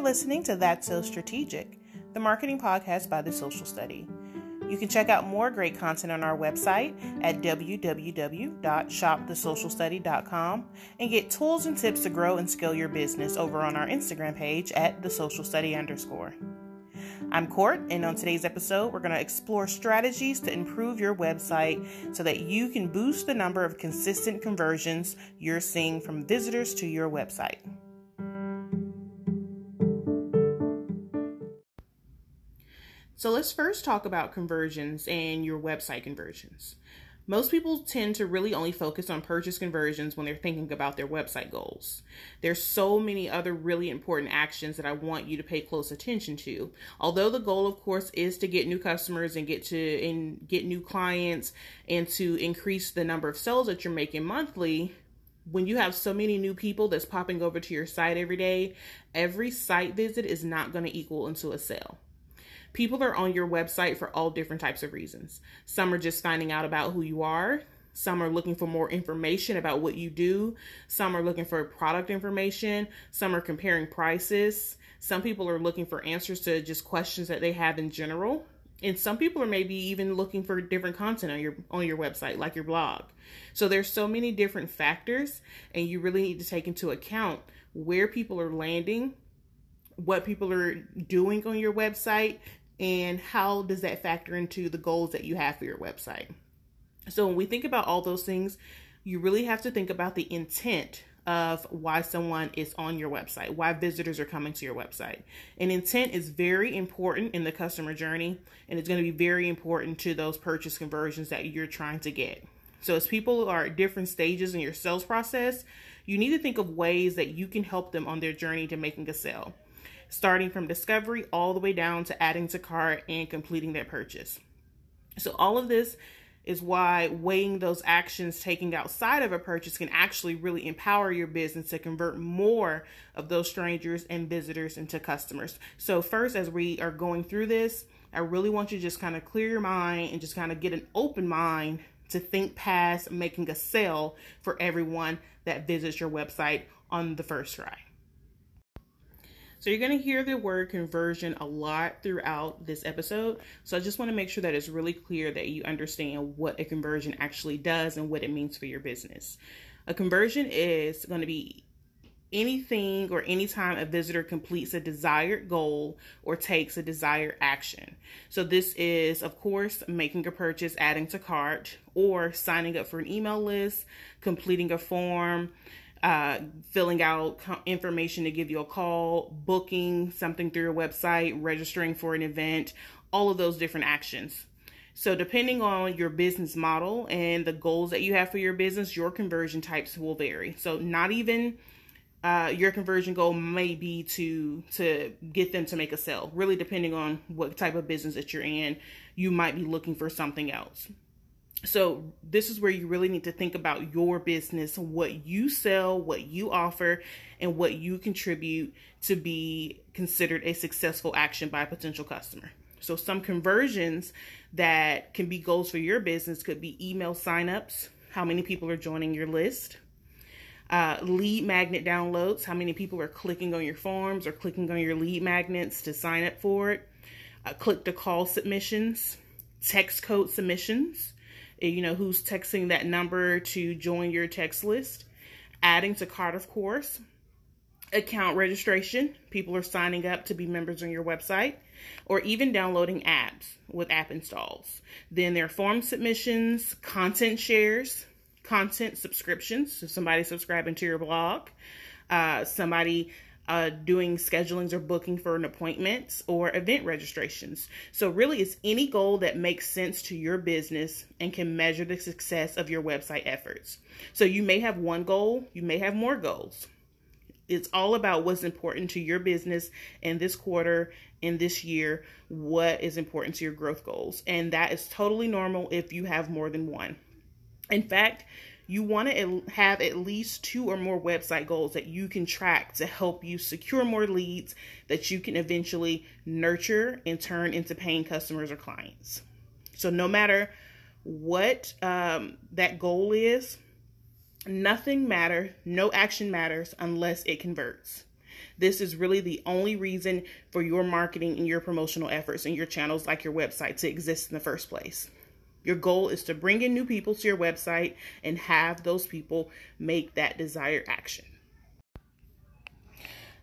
You're listening to That's So Strategic, the marketing podcast by the Social Study. You can check out more great content on our website at www.shopthesocialstudy.com and get tools and tips to grow and scale your business over on our Instagram page at the social study underscore. I'm Court, and on today's episode, we're going to explore strategies to improve your website so that you can boost the number of consistent conversions you're seeing from visitors to your website. So let's first talk about conversions and your website conversions. Most people tend to really only focus on purchase conversions when they're thinking about their website goals. There's so many other really important actions that I want you to pay close attention to. Although the goal of course is to get new customers and get to and get new clients and to increase the number of sales that you're making monthly, when you have so many new people that's popping over to your site every day, every site visit is not going to equal into a sale. People are on your website for all different types of reasons. Some are just finding out about who you are. Some are looking for more information about what you do. Some are looking for product information. Some are comparing prices. Some people are looking for answers to just questions that they have in general. And some people are maybe even looking for different content on your on your website, like your blog. So there's so many different factors, and you really need to take into account where people are landing, what people are doing on your website, and how does that factor into the goals that you have for your website. So when we think about all those things, you really have to think about the intent of why someone is on your website, why visitors are coming to your website. And intent is very important in the customer journey, and it's going to be very important to those purchase conversions that you're trying to get. So, as people are at different stages in your sales process, you need to think of ways that you can help them on their journey to making a sale starting from discovery all the way down to adding to cart and completing that purchase. So, all of this is why weighing those actions taking outside of a purchase can actually really empower your business to convert more of those strangers and visitors into customers. So, first, as we are going through this, I really want you to just kind of clear your mind and just kind of get an open mind to think past making a sale for everyone that visits your website on the first try. So you're going to hear the word conversion a lot throughout this episode. So I just want to make sure that it's really clear that you understand what a conversion actually does and what it means for your business. A conversion is going to be anything or anytime a visitor completes a desired goal or takes a desired action. So, this is, of course, making a purchase, adding to cart, or signing up for an email list, completing a form, uh, filling out information to give you a call, booking something through your website, registering for an event, all of those different actions. So, depending on your business model and the goals that you have for your business, your conversion types will vary. So, not even uh, your conversion goal may be to to get them to make a sale. Really, depending on what type of business that you're in, you might be looking for something else. So, this is where you really need to think about your business, what you sell, what you offer, and what you contribute to be considered a successful action by a potential customer. So, some conversions that can be goals for your business could be email signups, how many people are joining your list, uh, lead magnet downloads, how many people are clicking on your forms or clicking on your lead magnets to sign up for it, uh, click to call submissions, text code submissions you know, who's texting that number to join your text list. Adding to cart, of course. Account registration. People are signing up to be members on your website. Or even downloading apps with app installs. Then there are form submissions, content shares, content subscriptions. So somebody subscribing to your blog. Uh, somebody uh, doing schedulings or booking for an appointment or event registrations. So, really, it's any goal that makes sense to your business and can measure the success of your website efforts. So, you may have one goal, you may have more goals. It's all about what's important to your business in this quarter, in this year, what is important to your growth goals. And that is totally normal if you have more than one. In fact, you want to have at least two or more website goals that you can track to help you secure more leads that you can eventually nurture and turn into paying customers or clients. So, no matter what um, that goal is, nothing matters, no action matters unless it converts. This is really the only reason for your marketing and your promotional efforts and your channels like your website to exist in the first place. Your goal is to bring in new people to your website and have those people make that desired action.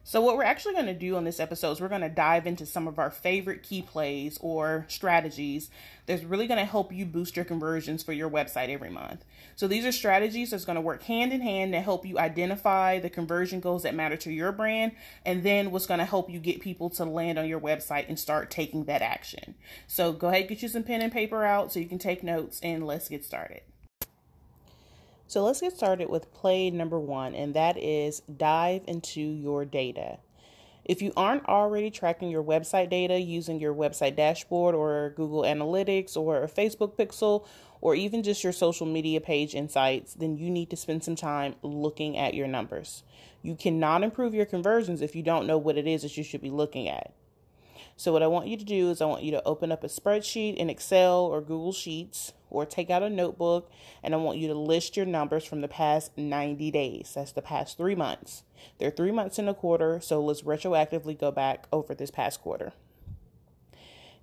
So, what we're actually going to do on this episode is we're going to dive into some of our favorite key plays or strategies that's really going to help you boost your conversions for your website every month. So, these are strategies that's going to work hand in hand to help you identify the conversion goals that matter to your brand, and then what's going to help you get people to land on your website and start taking that action. So, go ahead, get you some pen and paper out so you can take notes, and let's get started. So let's get started with play number one, and that is dive into your data. If you aren't already tracking your website data using your website dashboard or Google Analytics or a Facebook Pixel or even just your social media page insights, then you need to spend some time looking at your numbers. You cannot improve your conversions if you don't know what it is that you should be looking at. So, what I want you to do is, I want you to open up a spreadsheet in Excel or Google Sheets or take out a notebook and I want you to list your numbers from the past 90 days. That's the past three months. There are three months in a quarter, so let's retroactively go back over this past quarter.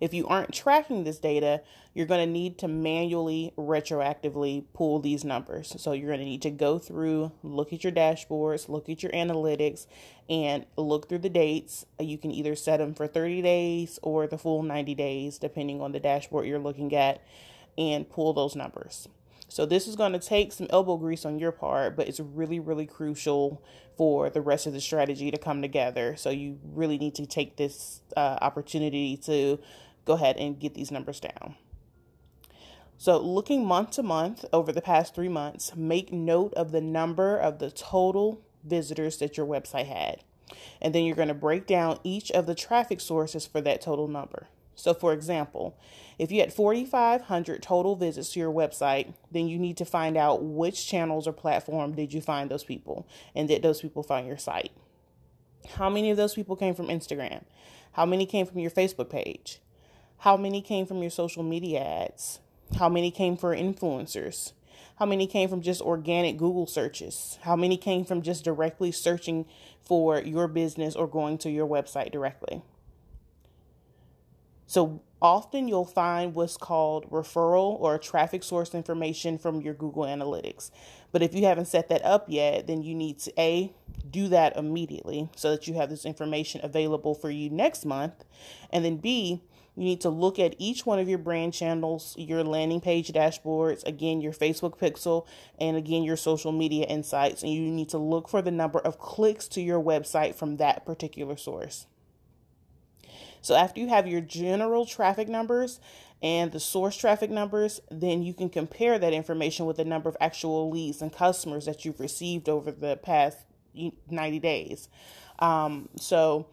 If you aren't tracking this data, you're going to need to manually retroactively pull these numbers. So you're going to need to go through, look at your dashboards, look at your analytics, and look through the dates. You can either set them for 30 days or the full 90 days, depending on the dashboard you're looking at, and pull those numbers. So this is going to take some elbow grease on your part, but it's really, really crucial for the rest of the strategy to come together. So you really need to take this uh, opportunity to go ahead and get these numbers down. So, looking month to month over the past three months, make note of the number of the total visitors that your website had. And then you're going to break down each of the traffic sources for that total number. So, for example, if you had 4,500 total visits to your website, then you need to find out which channels or platform did you find those people and did those people find your site. How many of those people came from Instagram? How many came from your Facebook page? How many came from your social media ads? How many came for influencers? How many came from just organic Google searches? How many came from just directly searching for your business or going to your website directly? So often you'll find what's called referral or traffic source information from your Google Analytics. But if you haven't set that up yet, then you need to A, do that immediately so that you have this information available for you next month. And then B, you need to look at each one of your brand channels, your landing page dashboards, again, your Facebook pixel, and again, your social media insights. And you need to look for the number of clicks to your website from that particular source. So after you have your general traffic numbers and the source traffic numbers, then you can compare that information with the number of actual leads and customers that you've received over the past 90 days. Um, so,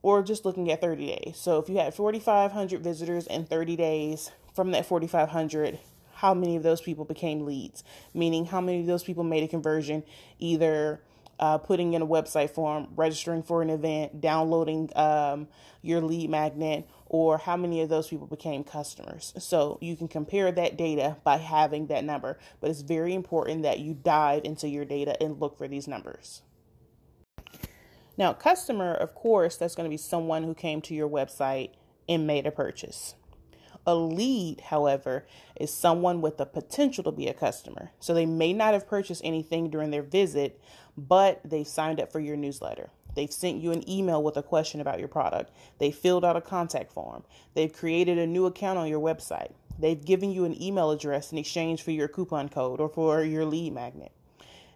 or just looking at 30 days. So if you had 4,500 visitors in 30 days, from that 4,500, how many of those people became leads? Meaning, how many of those people made a conversion either uh, putting in a website form, registering for an event, downloading um, your lead magnet, or how many of those people became customers. So you can compare that data by having that number, but it's very important that you dive into your data and look for these numbers. Now, customer, of course, that's going to be someone who came to your website and made a purchase. A lead, however, is someone with the potential to be a customer. So they may not have purchased anything during their visit, but they signed up for your newsletter. They've sent you an email with a question about your product. They filled out a contact form. They've created a new account on your website. They've given you an email address in exchange for your coupon code or for your lead magnet.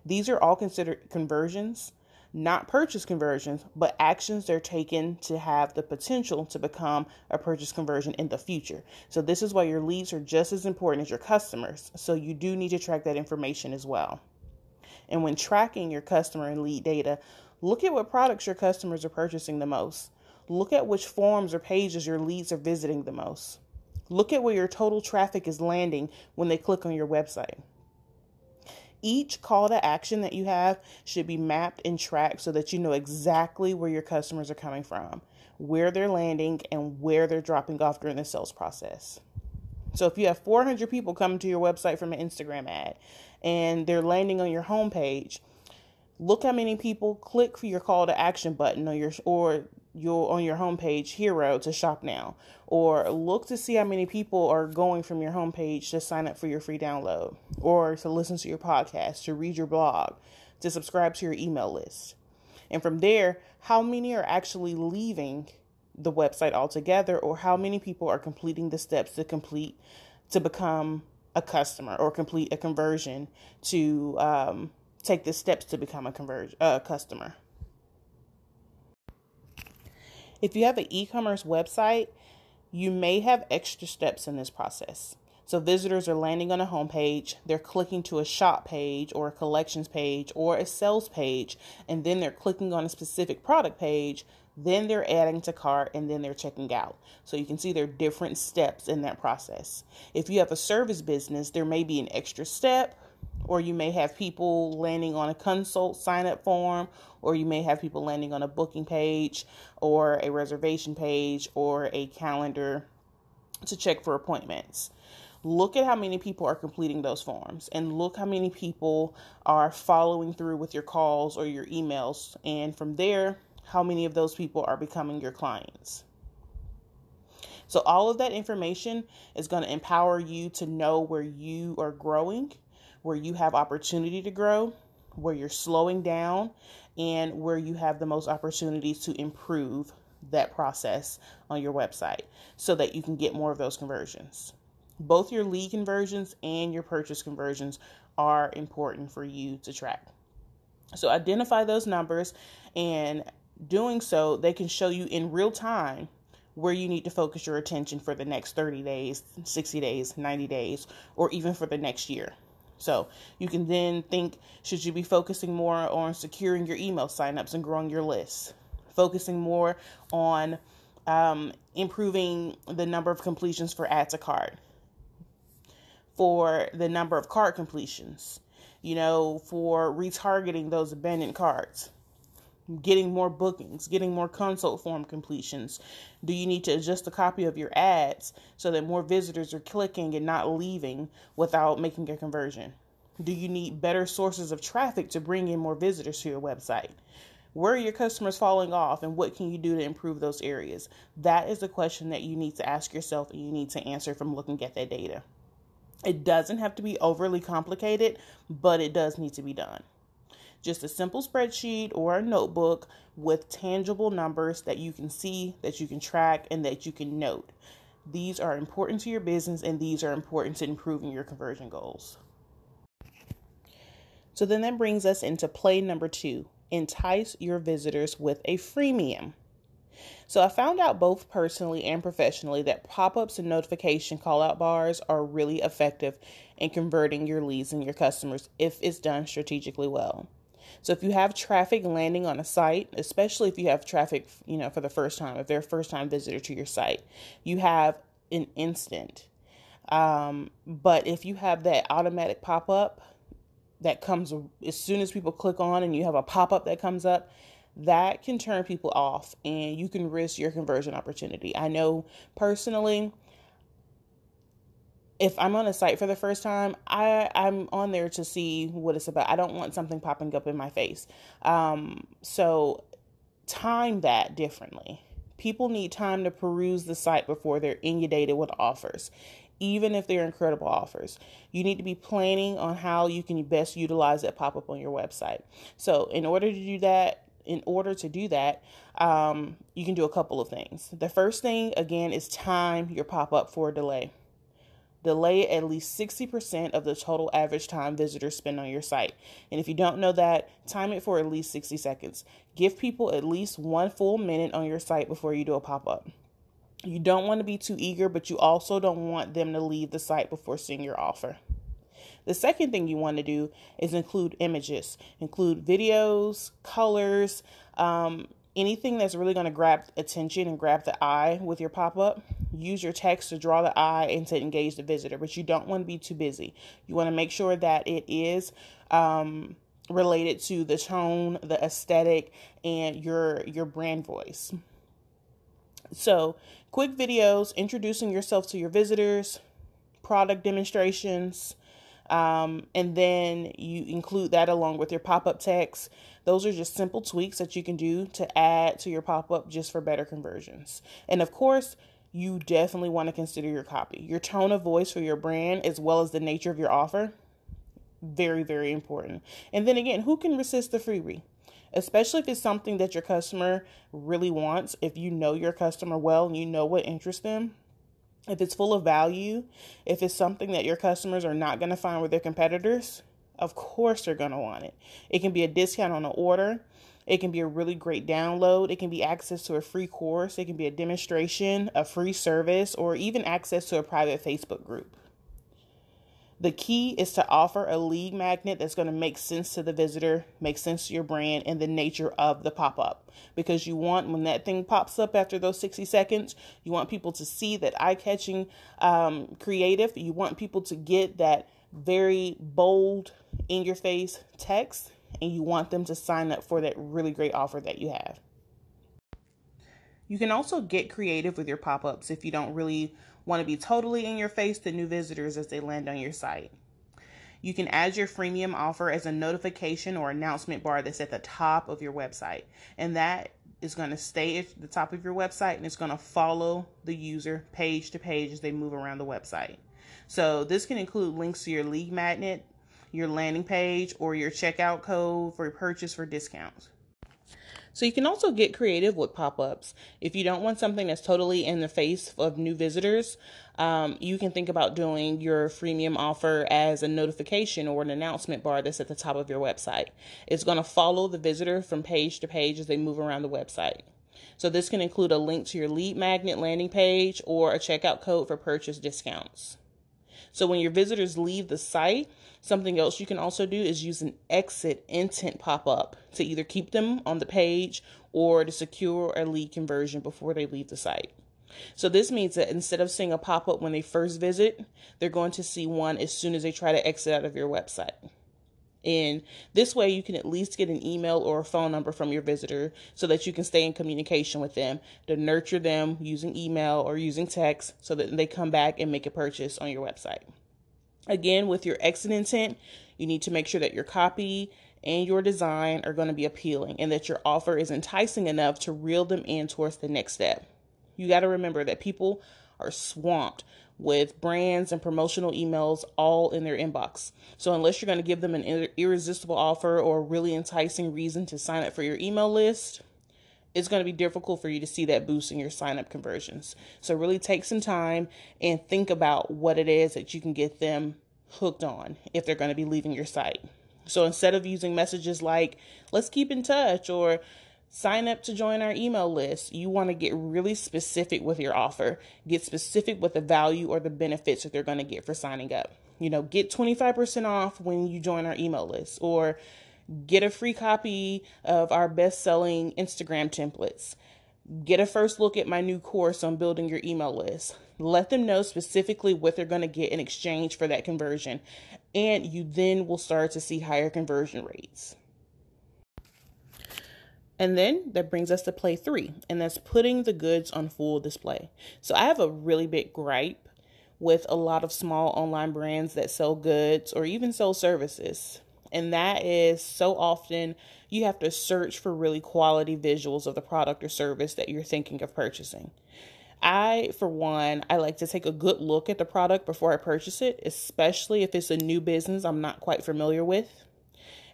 These are all considered conversions not purchase conversions, but actions they're taken to have the potential to become a purchase conversion in the future. So, this is why your leads are just as important as your customers. So, you do need to track that information as well. And when tracking your customer and lead data, look at what products your customers are purchasing the most. Look at which forums or pages your leads are visiting the most. Look at where your total traffic is landing when they click on your website. Each call to action that you have should be mapped and tracked so that you know exactly where your customers are coming from, where they're landing, and where they're dropping off during the sales process. So if you have 400 people coming to your website from an Instagram ad and they're landing on your homepage, Look how many people click for your call to action button on your or your on your homepage hero to shop now. Or look to see how many people are going from your homepage to sign up for your free download. Or to listen to your podcast to read your blog to subscribe to your email list. And from there how many are actually leaving the website altogether or how many people are completing the steps to complete to become a customer or complete a conversion to um, take the steps to become a converge uh, customer if you have an e-commerce website you may have extra steps in this process so visitors are landing on a homepage, they're clicking to a shop page or a collections page or a sales page, and then they're clicking on a specific product page, then they're adding to cart, and then they're checking out. So you can see there are different steps in that process. If you have a service business, there may be an extra step, or you may have people landing on a consult sign up form, or you may have people landing on a booking page, or a reservation page, or a calendar to check for appointments look at how many people are completing those forms and look how many people are following through with your calls or your emails. And from there, how many of those people are becoming your clients. So, all of that information is going to empower you to know where you are growing, where you have opportunity to grow, where you're slowing down, and where you have the most opportunities to improve that process on your website so that you can get more of those conversions. Both your lead conversions and your purchase conversions are important for you to track. So identify those numbers and doing so, they can show you in real time where you need to focus your attention for the next 30 days, 60 days, 90 days, or even for the next year. So you can then think should you be focusing more on securing your email signups and growing your list, focusing more on um, improving the number of completions for add to cart, for the number of cart completions, you know, for retargeting those abandoned carts, getting more bookings, getting more consult form completions? Do you need to adjust the copy of your ads so that more visitors are clicking and not leaving without making a conversion? Do you need better sources of traffic to bring in more visitors to your website? Where are your customers falling off and what can you do to improve those areas? That is a question that you need to ask yourself and you need to answer from looking at that data. It doesn't have to be overly complicated, but it does need to be done. Just a simple spreadsheet or a notebook with tangible numbers that you can see, that you can track, and that you can note. These are important to your business and these are important to improving your conversion goals. So then that brings us into play number two entice your visitors with a freemium. So I found out both personally and professionally that pop-ups and notification call-out bars are really effective in converting your leads and your customers if it's done strategically well. So if you have traffic landing on a site, especially if you have traffic, you know, for the first time, if they're a first time visitor to your site, you have an instant. Um, but if you have that automatic pop up that comes as soon as people click on and you have a pop up that comes up, that can turn people off and you can risk your conversion opportunity. I know personally, if I'm on a site for the first time, I, I'm on there to see what it's about. I don't want something popping up in my face. Um, so time that differently. People need time to peruse the site before they're inundated with offers, even if they're incredible offers. You need to be planning on how you can best utilize that pop up on your website. So, in order to do that, in order to do that, um, you can do a couple of things. The first thing, again, is time your pop up for a delay. Delay at least 60% of the total average time visitors spend on your site. And if you don't know that, time it for at least 60 seconds. Give people at least one full minute on your site before you do a pop up. You don't want to be too eager, but you also don't want them to leave the site before seeing your offer. The second thing you want to do is include images, include videos, colors, um, anything that's really going to grab attention and grab the eye with your pop up. Use your text to draw the eye and to engage the visitor, but you don't want to be too busy. You want to make sure that it is. Um, related to the tone, the aesthetic, and your your brand voice. So, quick videos introducing yourself to your visitors, product demonstrations, Um, and then you include that along with your pop up text. Those are just simple tweaks that you can do to add to your pop up just for better conversions. And of course, you definitely want to consider your copy, your tone of voice for your brand, as well as the nature of your offer. Very, very important. And then again, who can resist the freebie? Especially if it's something that your customer really wants, if you know your customer well and you know what interests them, if it's full of value, if it's something that your customers are not going to find with their competitors, of course they're going to want it. It can be a discount on an order. It can be a really great download. It can be access to a free course. It can be a demonstration, a free service, or even access to a private Facebook group. The key is to offer a lead magnet that's going to make sense to the visitor, make sense to your brand, and the nature of the pop up. Because you want, when that thing pops up after those 60 seconds, you want people to see that eye catching um, creative. You want people to get that very bold, in your face text, and you want them to sign up for that really great offer that you have. You can also get creative with your pop ups if you don't really want to be totally in your face to new visitors as they land on your site. You can add your freemium offer as a notification or announcement bar that's at the top of your website. And that is going to stay at the top of your website and it's going to follow the user page to page as they move around the website. So, this can include links to your lead magnet, your landing page, or your checkout code for purchase for discounts. So you can also get creative with pop ups. If you don't want something that's totally in the face of new visitors, um, you can think about doing your freemium offer as a notification or an announcement bar that's at the top of your website. It's going to follow the visitor from page to page as they move around the website. So this can include a link to your lead magnet landing page or a checkout code for purchase discounts. So when your visitors leave the site, something else you can also do is use an exit intent pop up to either keep them on the page or to secure a lead conversion before they leave the site. So this means that instead of seeing a pop up when they first visit, they're going to see one as soon as they try to exit out of your website. And this way, you can at least get an email or a phone number from your visitor so that you can stay in communication with them to nurture them using email or using text so that they come back and make a purchase on your website. Again, with your exit intent, you need to make sure that your copy and your design are going to be appealing and that your offer is enticing enough to reel them in towards the next step. You got to remember that people are swamped with brands and promotional emails all in their inbox. So, unless you're going to give them an irresistible offer or really enticing reason to sign up for your email list, it's going to be difficult for you to see that boost in your sign up conversions. So, really take some time and think about what it is that you can get them hooked on if they're going to be leaving your site. So, instead of using messages like, let's keep in touch or sign up to join our email list. You want to get really specific with your offer. Get specific with the value or the benefits that they're going to get for signing up. You know, get 25% off when you join our email list or get a free copy of our best selling Instagram templates. Get a first look at my new course on building your email list. Let them know specifically what they're going to get in exchange for that conversion. And you then will start to see higher conversion rates. And then that brings us to play three, and that's putting the goods on full display. So I have a really big gripe with a lot of small online brands that sell goods or even sell services. And that is so often you have to search for really quality visuals of the product or service that you're thinking of purchasing. I, for one, I like to take a good look at the product before I purchase it, especially if it's a new business I'm not quite familiar with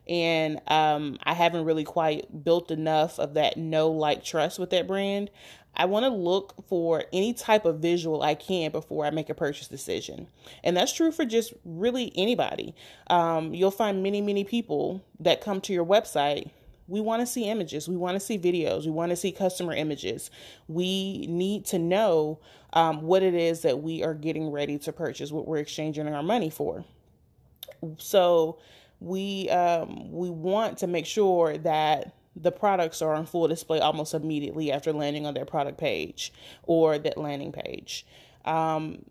and um, I haven't really quite built enough of that know like trust with that brand. I want to look for any type of visual I can before I make a purchase decision. And that's true for just really anybody. Um, you'll find many, many people that come to your website. We want to see images. We want to see videos. We want to see customer images. We need to know um, what it is that we are getting ready to purchase, what we're exchanging our money for. So, we um, we want to make sure that the products are on full display almost immediately after landing on their product page or that landing page. Um,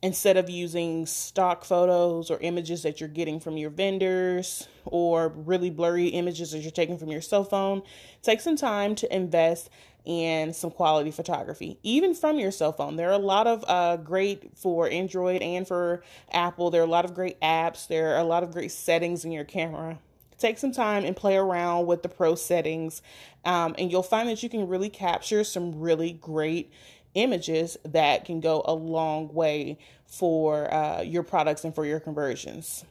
instead of using stock photos or images that you're getting from your vendors or really blurry images that you're taking from your cell phone, take some time to invest in some quality photography, even from your cell phone. There are a lot of uh, great for Android and for Apple. There are a lot of great apps. There are a lot of great settings in your camera. Take some time and play around with the pro settings, um, and you'll find that you can really capture some really great images that can go a long way for uh, your products and for your conversions.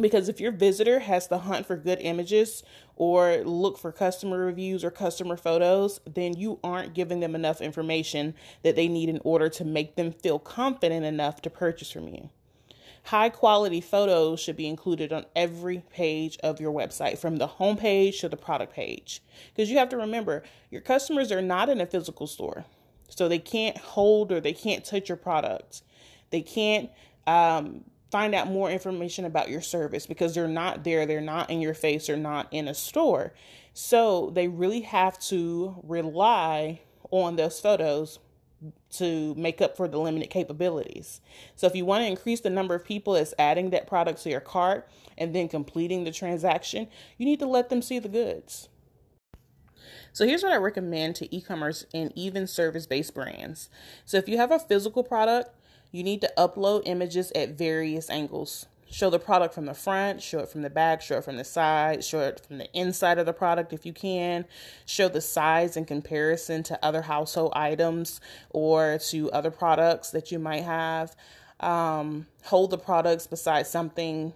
Because if your visitor has to hunt for good images or look for customer reviews or customer photos, then you aren't giving them enough information that they need in order to make them feel confident enough to purchase from you. High quality photos should be included on every page of your website, from the home page to the product page. Because you have to remember, your customers are not in a physical store. So they can't hold or they can't touch your product. They can't um, find out more information about your service because they're not there. They're not in your face. They're not in a store. So they really have to rely on those photos to make up for the limited capabilities. So if you want to increase the number of people that's adding that product to your cart and then completing the transaction, you need to let them see the goods. So here's what I recommend to e-commerce and even service-based brands. So if you have a physical product, you need to upload images at various angles. Show the product from the front, show it from the back, show it from the side, show it from the inside of the product if you can. Show the size in comparison to other household items or to other products that you might have. Um, hold the products beside something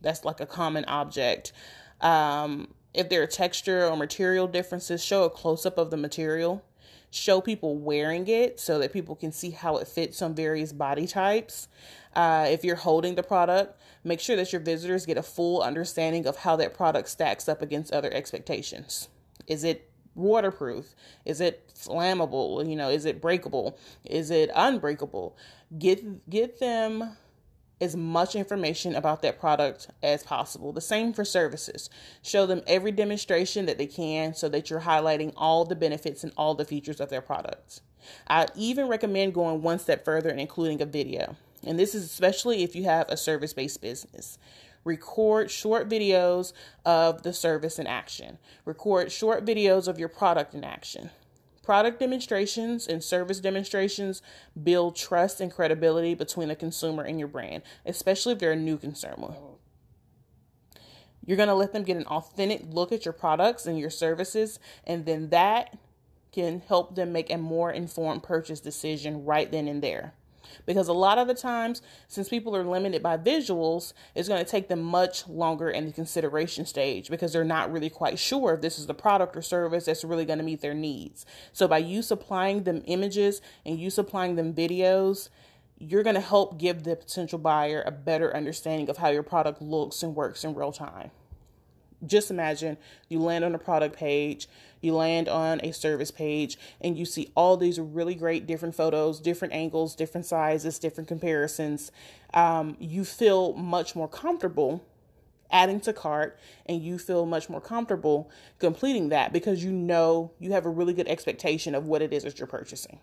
that's like a common object. Um, if there are texture or material differences, show a close up of the material. Show people wearing it so that people can see how it fits on various body types. Uh, if you're holding the product, make sure that your visitors get a full understanding of how that product stacks up against other expectations. Is it waterproof? Is it flammable? You know, is it breakable? Is it unbreakable? Get get them as much information about that product as possible. The same for services. Show them every demonstration that they can so that you're highlighting all the benefits and all the features of their products. I even recommend going one step further and including a video. And this is especially if you have a service based business. Record short videos of the service in action. Record short videos of your product in action. Product demonstrations and service demonstrations build trust and credibility between the consumer and your brand, especially if they're a new consumer. You're going to let them get an authentic look at your products and your services, and then that can help them make a more informed purchase decision right then and there because a lot of the times since people are limited by visuals it's going to take them much longer in the consideration stage because they're not really quite sure if this is the product or service that's really going to meet their needs. So by you supplying them images and you supplying them videos you're going to help give the potential buyer a better understanding of how your product looks and works in real time just imagine you land on a product page, you land on a service page, and you see all these really great different photos, different angles, different sizes, different comparisons. Um, you feel much more comfortable adding to cart and you feel much more comfortable completing that because you know you have a really good expectation of what it is that you're purchasing.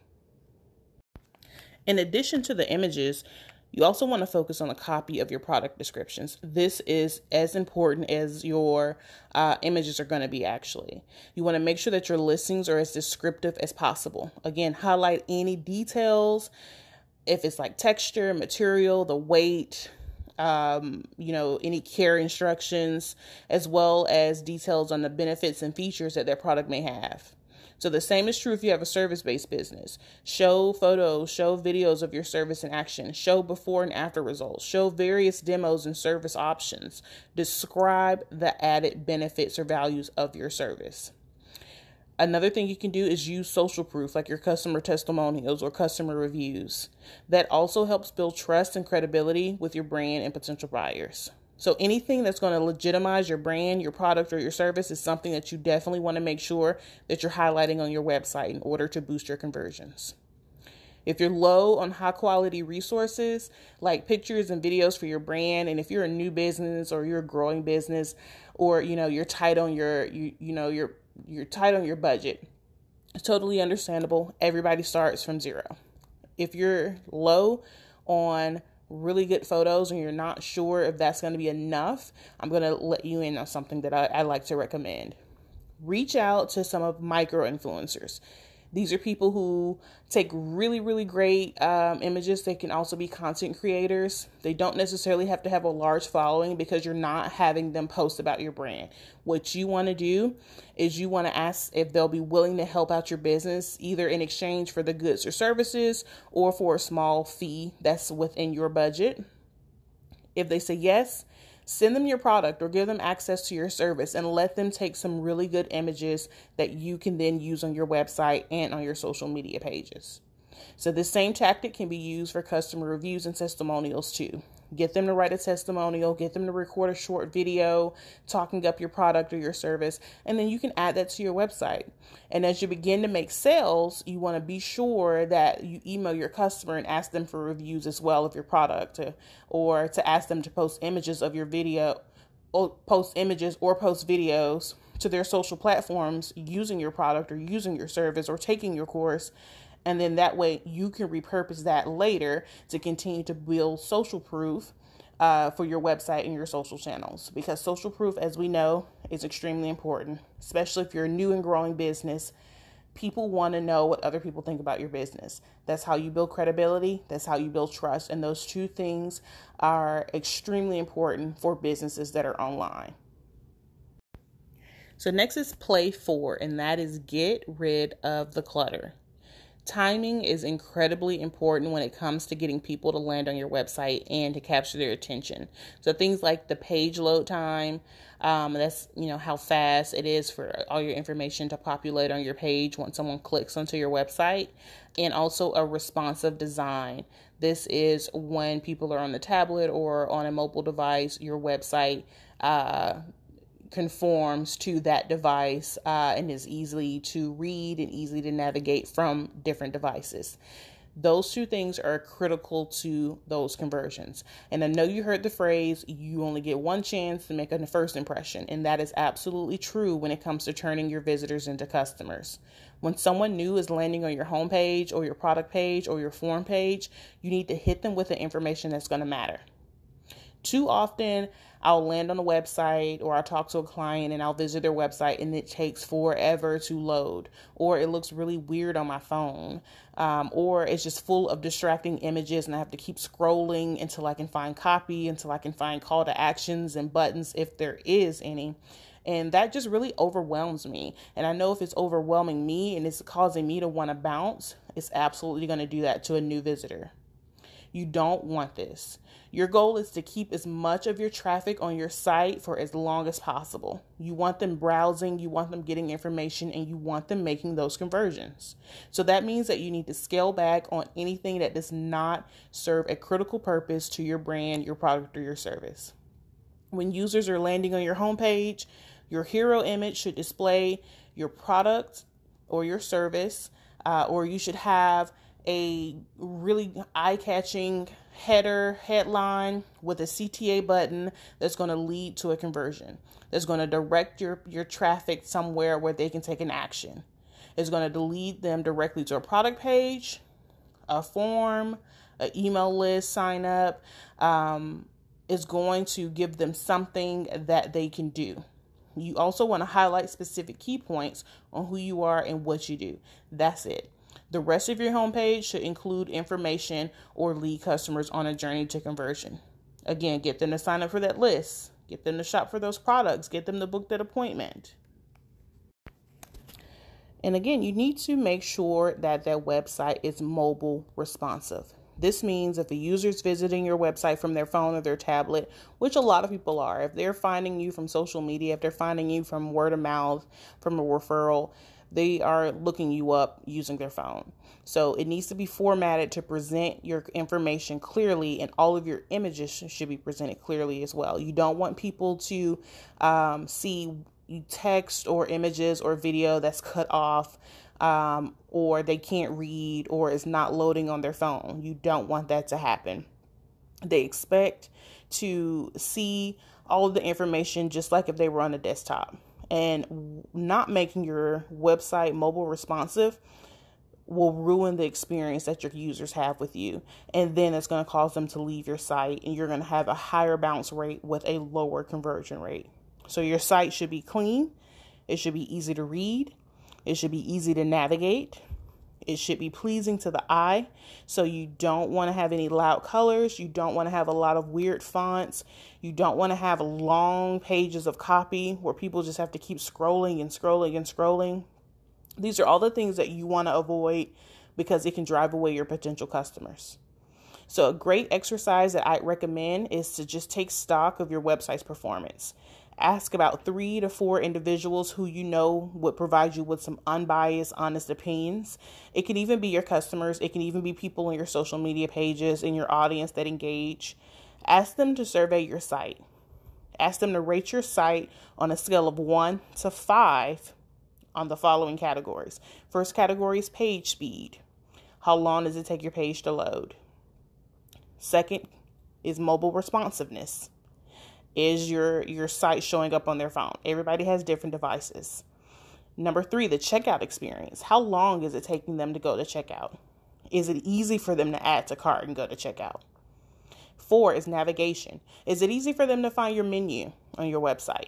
In addition to the images, you also want to focus on a copy of your product descriptions. This is as important as your uh, images are going to be, actually. You want to make sure that your listings are as descriptive as possible. Again, highlight any details, if it's like texture, material, the weight, um, you know, any care instructions, as well as details on the benefits and features that that product may have. So the same is true if you have a service based business. Show photos, show videos of your service in action, show before and after results, show various demos and service options. Describe the added benefits or values of your service. Another thing you can do is use social proof like your customer testimonials or customer reviews. That also helps build trust and credibility with your brand and potential buyers. So anything that's going to legitimize your brand, your product, or your service is something that you definitely want to make sure that you're highlighting on your website in order to boost your conversions. If you're low on high quality resources like pictures and videos for your brand, and if you're a new business or you're a growing business, or you know you're tight on your you you know you're you're tight on your budget, it's totally understandable. Everybody starts from zero. If you're low on really good photos and you're not sure if that's going to be enough, I'm going to let you in on something that I, I like to recommend. Reach out to some of micro influencers. These are people who take really, really great um, images. They can also be content creators. They don't necessarily have to have a large following because you're not having them post about your brand. What you want to do is you want to ask if they'll be willing to help out your business, either in exchange for the goods or services or for a small fee that's within your budget. If they say yes, Send them your product or give them access to your service and let them take some really good images that you can then use on your website and on your social media pages. So, this same tactic can be used for customer reviews and testimonials too. Get them to write a testimonial, get them to record a short video talking up your product or your service, and then you can add that to your website. And as you begin to make sales, you want to be sure that you email your customer and ask them for reviews as well of your product or to ask them to post images of your video post images or post videos to their social platforms using your product or using your service or taking your course and then that way you can repurpose that later to continue to build social proof uh, for your website and your social channels. Because social proof as we know is extremely important especially if you're a new and growing business. People want to know what other people think about your business. That's how you build credibility. That's how you build trust. And those two things are extremely important for businesses that are online. So next is play four and that is get rid of the clutter Timing is incredibly important when it comes to getting people to land on your website and to capture their attention. So things like the page load time, um, that's you know how fast it is for all your information to populate on your page once someone clicks onto your website, and also a responsive design. This is when people are on the tablet or on a mobile device, your website uh, conforms to that device uh, and is easily to read and easy to navigate from different devices. Those two things are critical to those conversions. And I know you heard the phrase, you only get one chance to make a first impression. And that is absolutely true when it comes to turning your visitors into customers. When someone new is landing on your homepage or your product page or your form page, you need to hit them with the information that's going to matter. Too often, I'll land on a website or I'll talk to a client and I'll visit their website and it takes forever to load, or it looks really weird on my phone, um, or it's just full of distracting images and I have to keep scrolling until I can find copy, until I can find call to actions and buttons if there is any. And that just really overwhelms me. And I know if it's overwhelming me and it's causing me to want to bounce, it's absolutely going to do that to a new visitor. You don't want this. Your goal is to keep as much of your traffic on your site for as long as possible. You want them browsing, you want them getting information, and you want them making those conversions. So that means that you need to scale back on anything that does not serve a critical purpose to your brand, your product, or your service. When users are landing on your homepage, your hero image should display your product or your service, uh, or you should have a really eye catching header headline with a CTA button that's going to lead to a conversion. That's going to direct your, your traffic somewhere where they can take an action. It's going to lead them directly to a product page, a form, an email list sign up. Um, is going to give them something that they can do. You also want to highlight specific key points on who you are and what you do. That's it. The rest of your homepage should include information or lead customers on a journey to conversion. Again, get them to sign up for that list, get them to shop for those products, get them to book that appointment. And again, you need to make sure that that website is mobile responsive. This means if a user is visiting your website from their phone or their tablet, which a lot of people are, if they're finding you from social media, if they're finding you from word of mouth, from a referral, they are looking you up using their phone. So it needs to be formatted to present your information clearly, and all of your images should be presented clearly as well. You don't want people to um, see text or images or video that's cut off. Um, or they can't read or is not loading on their phone. You don't want that to happen. They expect to see all of the information just like if they were on a desktop and not making your website mobile responsive will ruin the experience that your users have with you. And then it's going to cause them to leave your site, and you're going to have a higher bounce rate with a lower conversion rate. So, your site should be clean, it should be easy to read, it should be easy to navigate. It should be pleasing to the eye. So, you don't want to have any loud colors. You don't want to have a lot of weird fonts. You don't want to have long pages of copy where people just have to keep scrolling and scrolling and scrolling. These are all the things that you want to avoid because it can drive away your potential customers. So, a great exercise that I recommend is to just take stock of your website's performance. Ask about three to four individuals who you know would provide you with some unbiased, honest opinions. It can even be your customers, it can even be people on your social media pages in your audience that engage. Ask them to survey your site. Ask them to rate your site on a scale of one to five on the following categories. First category is page speed. How long does it take your page to load? Second is mobile responsiveness is your your site showing up on their phone. Everybody has different devices. Number three the checkout experience. How long is it taking them to go to checkout? Is it easy for them to add to cart and go to checkout? Four is navigation. Is it easy for them to find your menu on your website?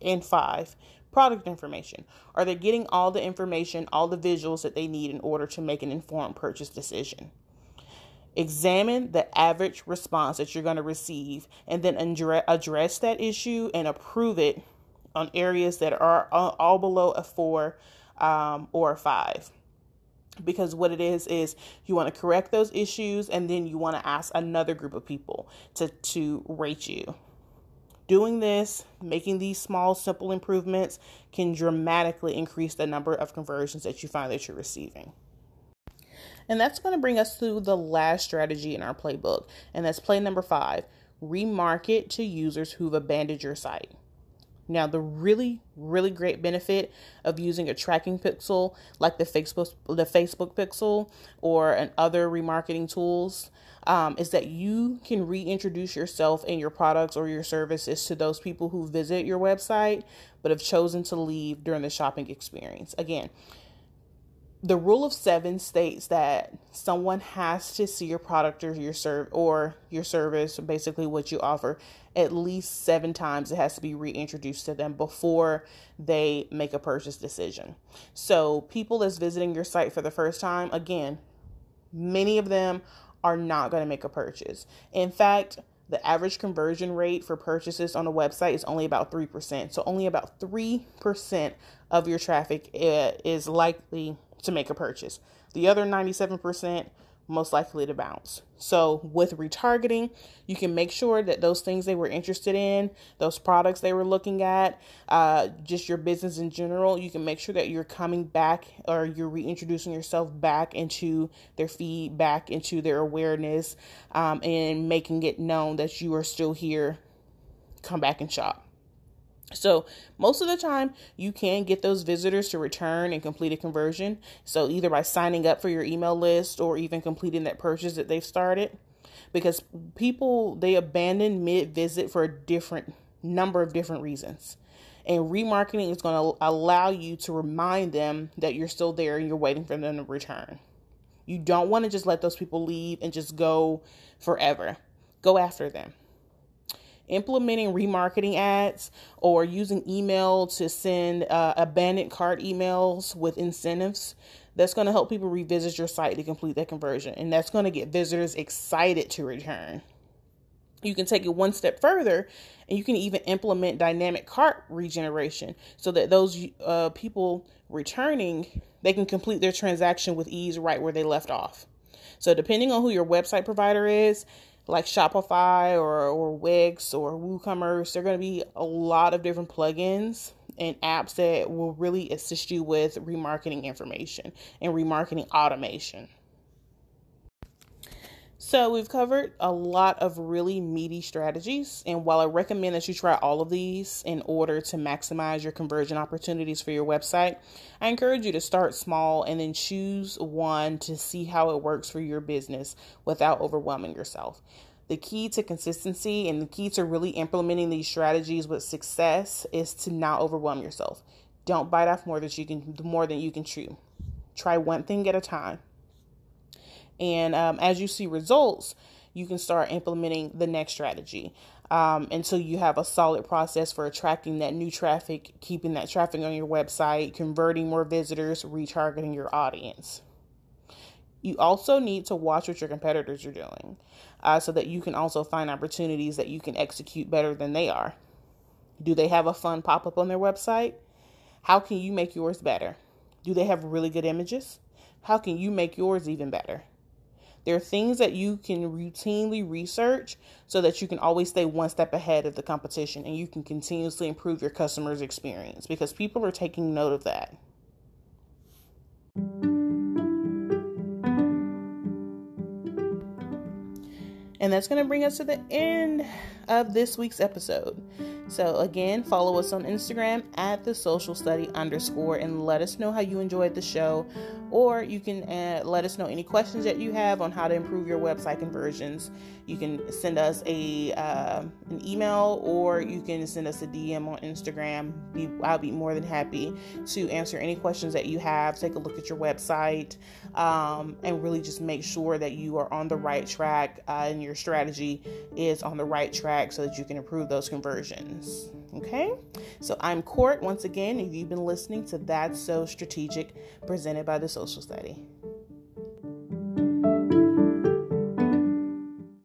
And five product information. Are they getting all the information all the visuals that they need in order to make an informed purchase decision Examine the average response that you're going to receive and then address that issue and approve it on areas that are all below a four um, or a five. Because what it is, is you want to correct those issues and then you want to ask another group of people to, to rate you. Doing this, making these small, simple improvements can dramatically increase the number of conversions that you find that you're receiving. And that's going to bring us to the last strategy in our playbook, and that's play number five remarket to users who've abandoned your site. Now, the really, really great benefit of using a tracking pixel like the Facebook, the Facebook pixel, or an other remarketing tools um, is that you can reintroduce yourself and your products or your services to those people who visit your website but have chosen to leave during the shopping experience. Again, the rule of seven states that someone has to see your product or your serve or your service, basically what you offer, at least seven times. It has to be reintroduced to them before they make a purchase decision. So, people that's visiting your site for the first time, again, many of them are not going to make a purchase. In fact, the average conversion rate for purchases on a website is only about 3%. So, only about 3% of your traffic eh, is likely to make a purchase. The other 97% most likely to bounce. So, with retargeting, you can make sure that those things they were interested in, those products they were looking at, uh, just your business in general, you can make sure that you're coming back or you're reintroducing yourself back into their feed, back into their awareness, um, and making it known that you are still here. Come back and shop. So, most of the time, you can get those visitors to return and complete a conversion. So, either by signing up for your email list or even completing that purchase that they've started. Because people, they abandon mid visit for a different number of different reasons. And remarketing is going to allow you to remind them that you're still there and you're waiting for them to return. You don't want to just let those people leave and just go forever. Go after them implementing remarketing ads or using email to send uh, abandoned cart emails with incentives that's going to help people revisit your site to complete that conversion. And that's going to get visitors excited to return. You can take it one step further and you can even implement dynamic cart regeneration so that those uh, people returning they can complete their transaction with ease right where they left off. So depending on who your website provider is like Shopify or, or Wix or WooCommerce, there are going to be a lot of different plugins and apps that will really assist you with remarketing information and remarketing automation. So, we've covered a lot of really meaty strategies. And while I recommend that you try all of these in order to maximize your conversion opportunities for your website, I encourage you to start small and then choose one to see how it works for your business without overwhelming yourself. The key to consistency and the key to really implementing these strategies with success is to not overwhelm yourself. Don't bite off more than you can more than you can chew. Try one thing at a time. And um, as you see results, you can start implementing the next strategy um, until you have a solid process for attracting that new traffic, keeping that traffic on your website, converting more visitors, retargeting your audience. You also need to watch what your competitors are doing uh, so that you can also find opportunities that you can execute better than they are. Do they have a fun pop up on their website? How can you make yours better? Do they have really good images? How can you make yours even better? There are things that you can routinely research so that you can always stay one step ahead of the competition and you can continuously improve your customer's experience because people are taking note of that. And that's going to bring us to the end of this week's episode. So, again, follow us on Instagram at the social study underscore and let us know how you enjoyed the show. Or you can uh, let us know any questions that you have on how to improve your website conversions. You can send us a uh, an email or you can send us a DM on Instagram. Be, I'll be more than happy to answer any questions that you have. Take a look at your website um, and really just make sure that you are on the right track uh, and your strategy is on the right track so that you can improve those conversions. Okay, so I'm Court once again, and you've been listening to That's So Strategic presented by the Social Study.